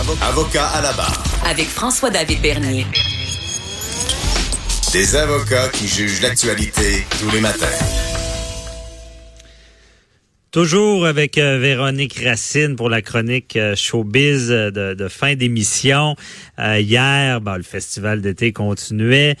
Avocat à la barre. Avec François-David Bernier. Des avocats qui jugent l'actualité tous les matins. Toujours avec euh, Véronique Racine pour la chronique euh, showbiz euh, de, de fin d'émission. hier, ben, le festival d'été continuait.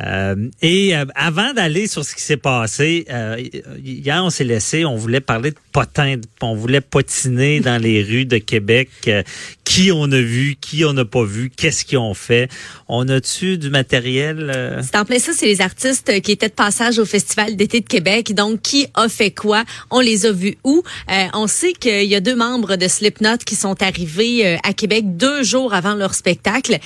Euh, et euh, avant d'aller sur ce qui s'est passé, euh, hier on s'est laissé, on voulait parler de potins, on voulait potiner dans les rues de Québec. qui on a vu, qui on n'a pas vu, qu'est-ce qu'ils ont fait? On a-tu du matériel? C'est en plein ça, c'est les artistes qui étaient de passage au Festival d'été de Québec. Donc, qui a fait quoi? On les a vus où? on sait qu'il y a deux membres de Slipknot qui sont arrivés à Québec deux jours avant leur spectacle.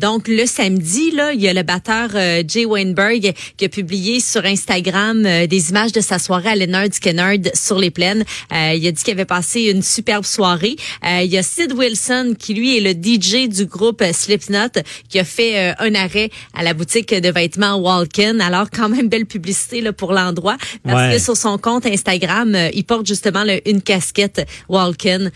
donc, le samedi, là, il y a le batteur Jay Weinberg qui a publié sur Instagram euh, des images de sa soirée à Leonard Kennard sur les plaines. Euh, il a dit qu'il avait passé une superbe soirée. Euh, il y a Sid Wilson qui lui est le DJ du groupe Slipknot qui a fait un arrêt à la boutique de vêtements Walken. Alors quand même belle publicité là, pour l'endroit parce que sur son compte Instagram, il porte justement une casquette Walken.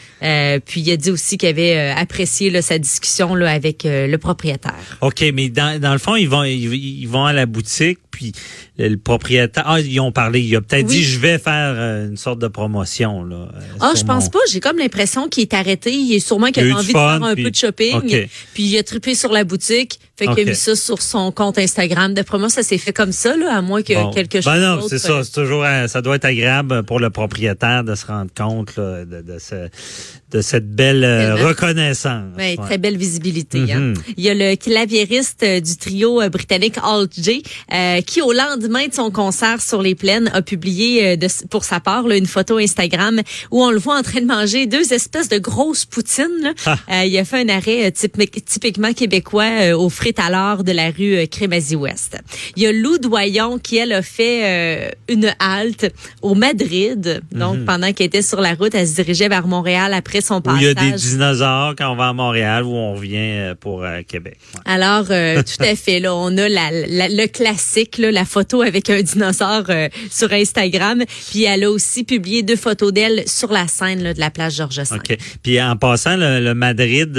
puis il a dit aussi qu'il avait apprécié là, sa discussion là, avec le propriétaire. OK, mais dans, dans le fond, ils vont ils vont à la boutique, puis le, propriétaire, ah, ils ont parlé, il a peut-être dit, je vais faire euh, une sorte de promotion. Là, euh, ah, je pense pas. J'ai comme l'impression qu'il est arrêté. Il est sûrement qu'il a, envie de faire un peu de shopping. Puis il a trippé sur la boutique. Fait qu'il a mis ça sur son compte Instagram. D'après moi, ça s'est fait comme ça, là, à moins que quelque chose. Ben non, c'est ça. C'est toujours, ça doit être agréable pour le propriétaire de se rendre compte de, de, ce, de cette belle euh, reconnaissance. Ouais, Très belle visibilité. hein. Mm-hmm. Il y a le claviériste du trio britannique Alt J qui, au lendemain de son concert sur les plaines, a publié de, pour sa part une photo Instagram où on le voit en train de manger deux espèces de grosses poutines. Ah. il a fait un arrêt typiquement québécois au frais à l'heure de la rue euh, Crémazie-Ouest. Il y a Lou Doyon qui, elle, a fait euh, une halte au Madrid. Donc, mhm. pendant qu'elle était sur la route, elle se dirigeait vers Montréal après son passage. Où il y a des dinosaures quand on va à Montréal ou on revient euh, pour Québec. Alors, tout à fait. Là, on a la, le classique, là, la photo avec un dinosaure sur Instagram. Puis elle a aussi publié deux photos d'elle sur la scène là, de la plage Georges V. OK. Puis en passant, le, le Madrid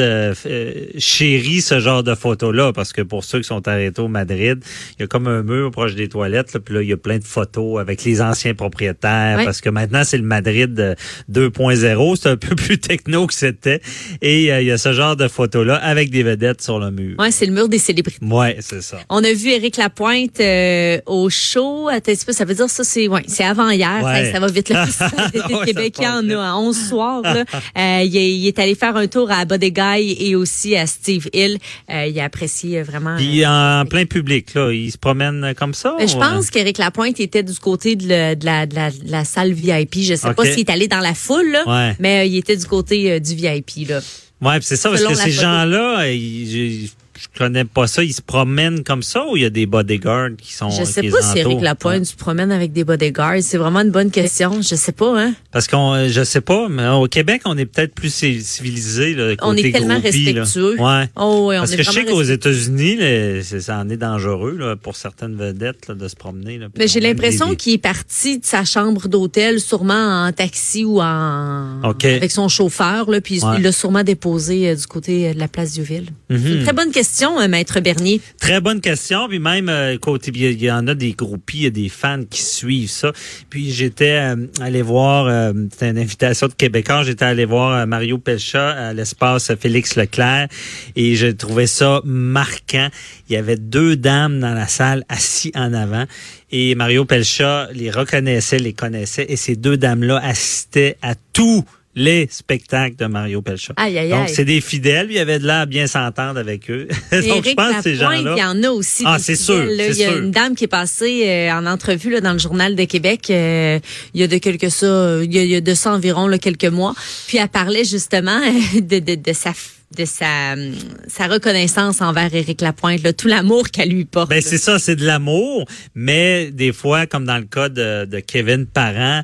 chérit ce genre de photos-là parce que pour ceux qui sont arrêtés au Madrid, il y a comme un mur proche des toilettes, là, puis là, il y a plein de photos avec les anciens propriétaires, parce que maintenant, c'est le Madrid 2.0, c'est un peu plus techno que c'était, et euh, il y a ce genre de photos-là avec des vedettes sur le mur. Ouais, c'est le mur des célébrités. Ouais, c'est ça. On a vu Éric Lapointe euh, au show, ça veut dire ça, c'est ouais, c'est avant hier, ça, va vite là. ouais, Québec, il y en a 11 soirs. Là. Euh, il, est allé faire un tour à Body Guy et aussi à Steve Hill. il a apprécié euh, vraiment. Puis en plein public, là, il se promène comme ça? je pense qu'Éric Lapointe était du côté de, la, de, la, salle VIP. Je sais pas s'il est allé dans la foule, mais euh, il était du côté euh, du VIP. Là. Ouais, c'est ça, parce que ces gens-là, ils, je connais pas ça. Ils se promènent comme ça ou il y a des bodyguards qui sont Je sais pas si Eric Lapointe se promène avec des bodyguards. C'est vraiment une bonne question. Je sais pas, hein. Parce qu'on, je sais pas, mais au Québec, on est peut-être plus civilisé, là, On est tellement respectueux. Ouais. Oh, Parce que je sais qu'aux États-Unis, ça en est dangereux, là, pour certaines vedettes, là, de se promener, là, Mais j'ai l'impression qu'il est parti de sa chambre d'hôtel, sûrement en taxi ou en, avec son chauffeur, là, puis il l'a sûrement déposé euh, du côté de la place du Ville. Mhm. très bonne question euh. Très bonne question. Puis même, euh, côté, il y en a des groupies, il y a des fans qui suivent ça. Puis j'étais euh, allé voir, c'était une invitation de Québécois, j'étais allé voir Mario Pelcha à l'espace Félix Leclerc et j'ai trouvé ça marquant. Il y avait deux dames dans la salle assis en avant et Mario Pelcha les reconnaissait, les connaissait et ces deux dames-là assistaient à tout les spectacles de Mario Pelcha. Donc, c'est des fidèles. Il y avait de l'air bien s'entendre avec eux. Donc, je pense que ces gens-là... Il y en a aussi. Ah, c'est sûr. Il y a une dame qui est passée euh, en entrevue là, dans le Journal de Québec euh, il y a de quelques ça, il y a, de ça environ là, quelques mois. Puis elle parlait justement de, de, de sa de sa, sa reconnaissance envers Éric Lapointe, là, tout l'amour qu'elle lui porte. Ben c'est ça, c'est de l'amour, mais des fois, comme dans le cas de, de Kevin Parent,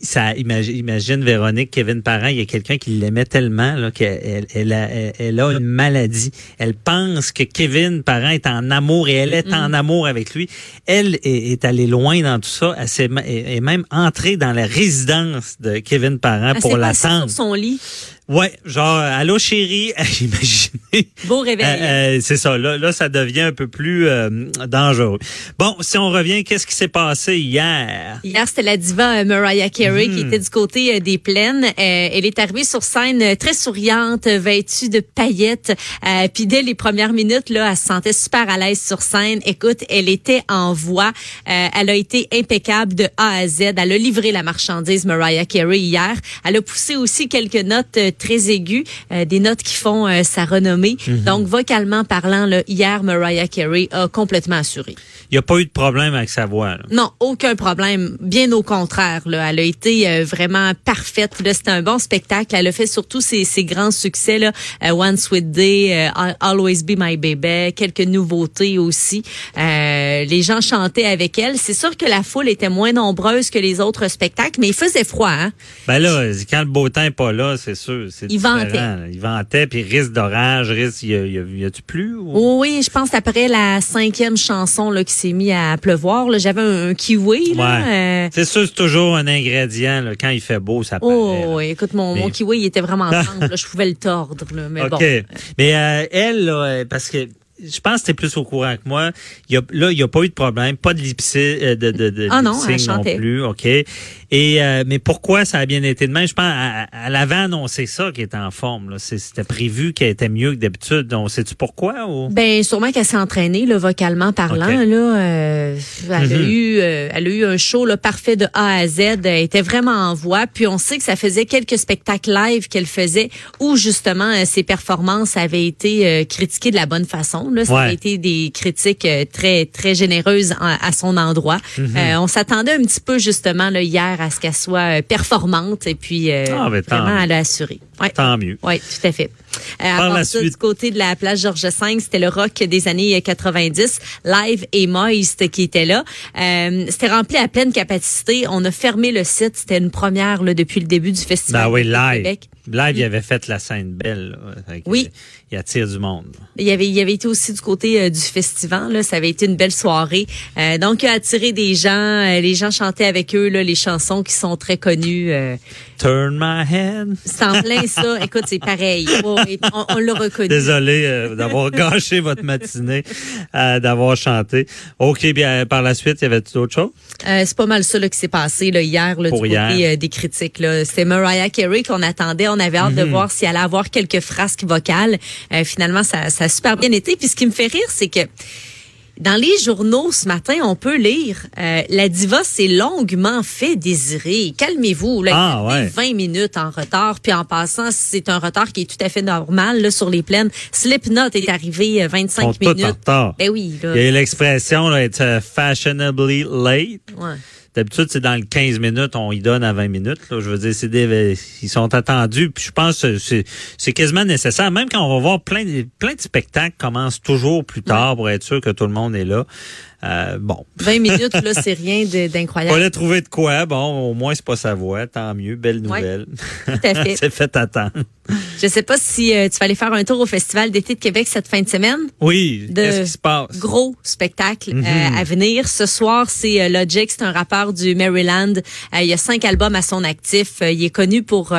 ça imagine, imagine, Véronique, Kevin Parent, il y a quelqu'un qui l'aimait tellement qu'elle elle a, elle a, une maladie. Elle pense que Kevin Parent est en amour et elle est en amour avec lui. Elle est, allée loin dans tout ça. Elle est, même entrée dans la résidence de Kevin Parent pour l'attendre. son lit. Ouais, genre, allô chérie, imaginez. Beau réveil. Euh, euh, c'est ça, là, là, ça devient un peu plus euh, dangereux. Bon, si on revient, qu'est-ce qui s'est passé hier? Hier, c'était la diva euh, Mariah Carey qui Mhm. était du côté euh, des plaines. Euh, elle est arrivée sur scène euh, très souriante, euh, vêtue de paillettes. Euh, Puis dès les premières minutes, là, elle se sentait super à l'aise sur scène. Écoute, elle était en voix. Euh, elle a été impeccable de A à Z. Elle a livré la marchandise Mariah Carey hier. Elle a poussé aussi quelques notes euh, très aiguës, euh, des notes qui font euh, sa renommée. Donc, vocalement parlant, là, hier, Mariah Carey a complètement assuré. Il n'y a pas eu de problème avec sa voix. là. Non, aucun problème. Bien au contraire, là, elle a été euh, vraiment parfaite. Là, c'était un bon spectacle. Elle a fait surtout ses, ses grands succès là, euh, One Sweet Day, euh, Always Be My Baby, quelques nouveautés aussi. Euh, les gens chantaient avec elle. C'est sûr que la foule était moins nombreuse que les autres spectacles, mais il faisait froid. Hein? Ben là, quand le beau temps n'est pas là, c'est sûr. Il ventait. Il ventait, puis risque d'orage, risque, y a, y a- y a-tu plus? ou- Oh oui, je pense après la cinquième chanson là, qui s'est mis à pleuvoir. là, J'avais un, un kiwi. Ouais. euh, C'est sûr, c'est toujours un ingrédient. là. Quand il fait beau, ça paraît. Oh, oui, écoute, mon, kiwi, il était vraiment tendre. je pouvais le tordre. Là, mais OK. bon. Mais euh, elle, là, euh, parce que je pense que tu es plus au courant que moi. Il y a, là, il n'y a pas eu de problème, pas de lipsy, euh, de, de, de Ah non, non chantait. plus. OK. Et euh, mais pourquoi ça a bien été de même? Je pense à, à l'avant annoncé ça qui était en forme. C'était prévu qu'elle était mieux que d'habitude. Donc, sais-tu pourquoi? Ou? Ben sûrement qu'elle s'est entraînée là, vocalement parlant là. euh, elle a Mhm. eu, euh, elle a eu un show là, parfait de A à Z. Elle était vraiment en voix. Puis on sait que ça faisait quelques spectacles live qu'elle faisait où justement euh, ses performances avaient été critiquées de la bonne façon. Là, ça a été des critiques euh, très très généreuses à son endroit. Mhm. Euh, on s'attendait un petit peu justement là, hier à ce qu'elle soit euh, performante et puis euh, Ah, vraiment a assuré. Ouais. Tant mieux. Oui, tout à fait. Euh, à Par la ça, suite. du côté de la plage Georges V, c'était le rock des années 90, live et moist qui était là. Euh, c'était rempli à pleine capacité. On a fermé le site. C'était une première là, depuis le début du festival. Ben oui, live. Québec. Live, il avait fait la scène belle. là. Oui. Il attire du monde. Il y avait, il avait été aussi du côté euh, du festival. Là, ça avait été une belle soirée. Euh, donc, il a attiré des gens. Euh, les gens chantaient avec eux là, les chansons qui sont très connues. Turn my head. c'est en plein ça. Écoute, c'est pareil. Ouais, on on l'a reconnu. Désolé euh, d'avoir gâché votre matinée, euh, d'avoir chanté. OK, bien par la suite, il y avait d'autres choses? Euh, c'est pas mal ça là, qui s'est passé là, hier là, du Pour côté hier. euh, des critiques. là. C'était Mariah Carey qu'on attendait. On avait hâte Mhm. de voir si elle allait avoir quelques frasques vocales. Finalement, ça, ça a super bien été. Puis ce qui me fait rire, c'est que dans les journaux ce matin, on peut lire euh, la diva s'est longuement fait désirer. Calmez-vous. Là, Ah, il y a ouais. 20 minutes en retard. Puis en passant, c'est un retard qui est tout à fait normal là, sur les plaines. Slipknot est arrivé euh, Ils 25 sont tous en minutes. retard. Ben oui. Là, Il y a eu l'expression, là, it's uh, fashionably late. ouais. D'habitude, c'est dans le 15 minutes, on y donne à 20 minutes. Là. Je veux dire, c'est des, ils sont attendus. Puis je pense que c'est, c'est quasiment nécessaire. Même quand on va voir plein de, plein de spectacles commencent toujours plus tard pour être sûr que tout le monde est là. Euh, bon. 20 minutes, là, c'est rien d'incroyable. Fallait trouver de quoi. Bon, au moins, c'est pas sa voix. Tant mieux. Belle nouvelle. Tout à fait. c'est fait attendre. Je sais pas si euh, tu vas aller faire un tour au Festival d'été de Québec cette fin de semaine. Oui. Qu'est-ce qui se passe? Gros spectacle Mhm. euh, à venir. Ce soir, c'est Logic, c'est un rappeur du Maryland. Il y a cinq albums à son actif. Il est connu pour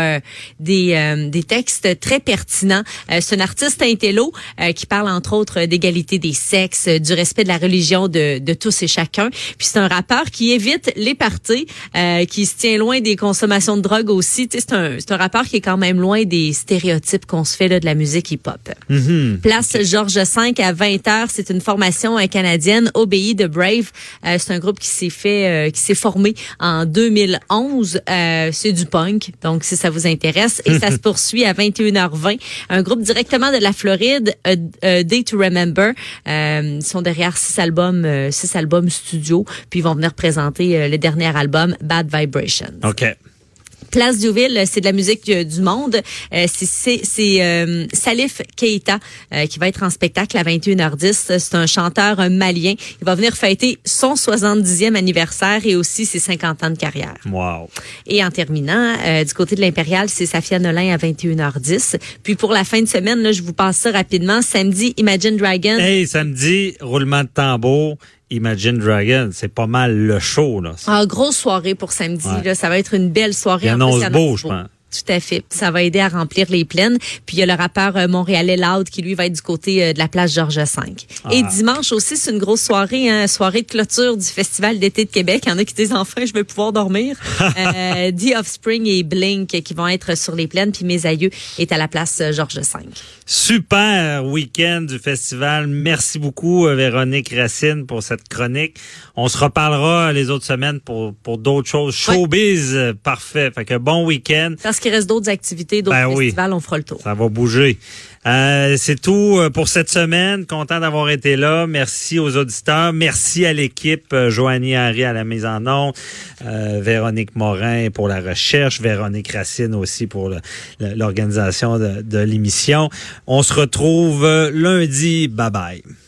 des, des textes très pertinents. C'est un artiste intello qui parle entre autres d'égalité des sexes, du respect de la religion de, de tous et chacun. Puis c'est un rappeur qui évite les parties, euh, qui se tient loin des consommations de drogue aussi. Tu sais, C'est un, c'est un rappeur qui est quand même loin des stéréotypes qu'on se fait là, de la musique hip-hop. Mhm. Place Georges V à 20h. C'est une formation euh, canadienne, OBI de Brave. Euh, c'est un groupe qui s'est fait, euh, qui s'est formé en 2011. Euh, c'est du punk, donc si ça vous intéresse. Et ça se poursuit à 21h20. Un groupe directement de la Floride, euh, Day to Remember. Euh, ils sont derrière six albums, euh, six albums studio. Puis ils vont venir présenter euh, le dernier album, Bad Vibrations. OK. Place Diouville, c'est de la musique euh, du monde. Euh, c'est euh, Salif Keita euh, qui va être en spectacle à 21h10. C'est un chanteur malien. Il va venir fêter son 70e anniversaire et aussi ses 50 ans de carrière. Wow. Et en terminant, euh, du côté de l'Impérial, c'est Safia Nolin à 21h10. Puis pour la fin de semaine, là, je vous passe ça rapidement. Samedi, Imagine Dragon. Hey, samedi, roulement de tambour, Imagine Dragon. C'est pas mal le show, là. Ah, grosse soirée pour samedi. Ouais. Là, ça va être une belle soirée. Il En plus, annonce beau, je pense. Tout à fait. Ça va aider à remplir les plaines. Puis il y a le rappeur euh, montréalais Loud qui lui va être du côté euh, de la place Georges V. Et Ah. dimanche aussi, c'est une grosse soirée, hein, soirée de clôture du Festival d'été de Québec. Il y en a qui disent enfin, je vais pouvoir dormir. euh, The Offspring et Blink qui vont être sur les plaines. Puis mes aïeux est à la place euh, Georges V. Super week-end du festival. Merci beaucoup, euh, Véronique Racine, pour cette chronique. On se reparlera les autres semaines pour, pour d'autres choses. Showbiz, parfait. Fait que bon week-end. Parce qu'il reste d'autres activités, d'autres Ben oui. festivals, on fera le tour. Ça va bouger. Euh, c'est tout euh, pour cette semaine. Content d'avoir été là. Merci aux auditeurs. Merci à l'équipe. Euh, Joanie Henry à la mise en. Euh, Véronique Morin pour la recherche. Véronique Racine aussi pour l'organisation de, de l'émission. On se retrouve lundi. Bye bye.